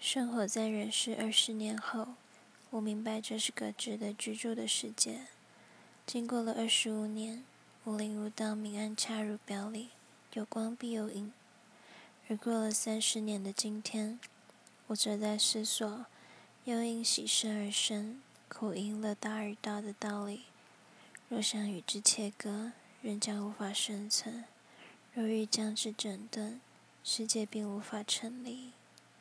生活在人世二十年后，我明白这是个值得居住的世界。经过了二十五年，我领悟到明暗恰如表里，有光必有影。而过了三十年的今天，我则在思索：又因喜生而生，苦因乐大而大的道理。若想与之切割，人将无法生存；若欲将之整顿，世界便无法成立。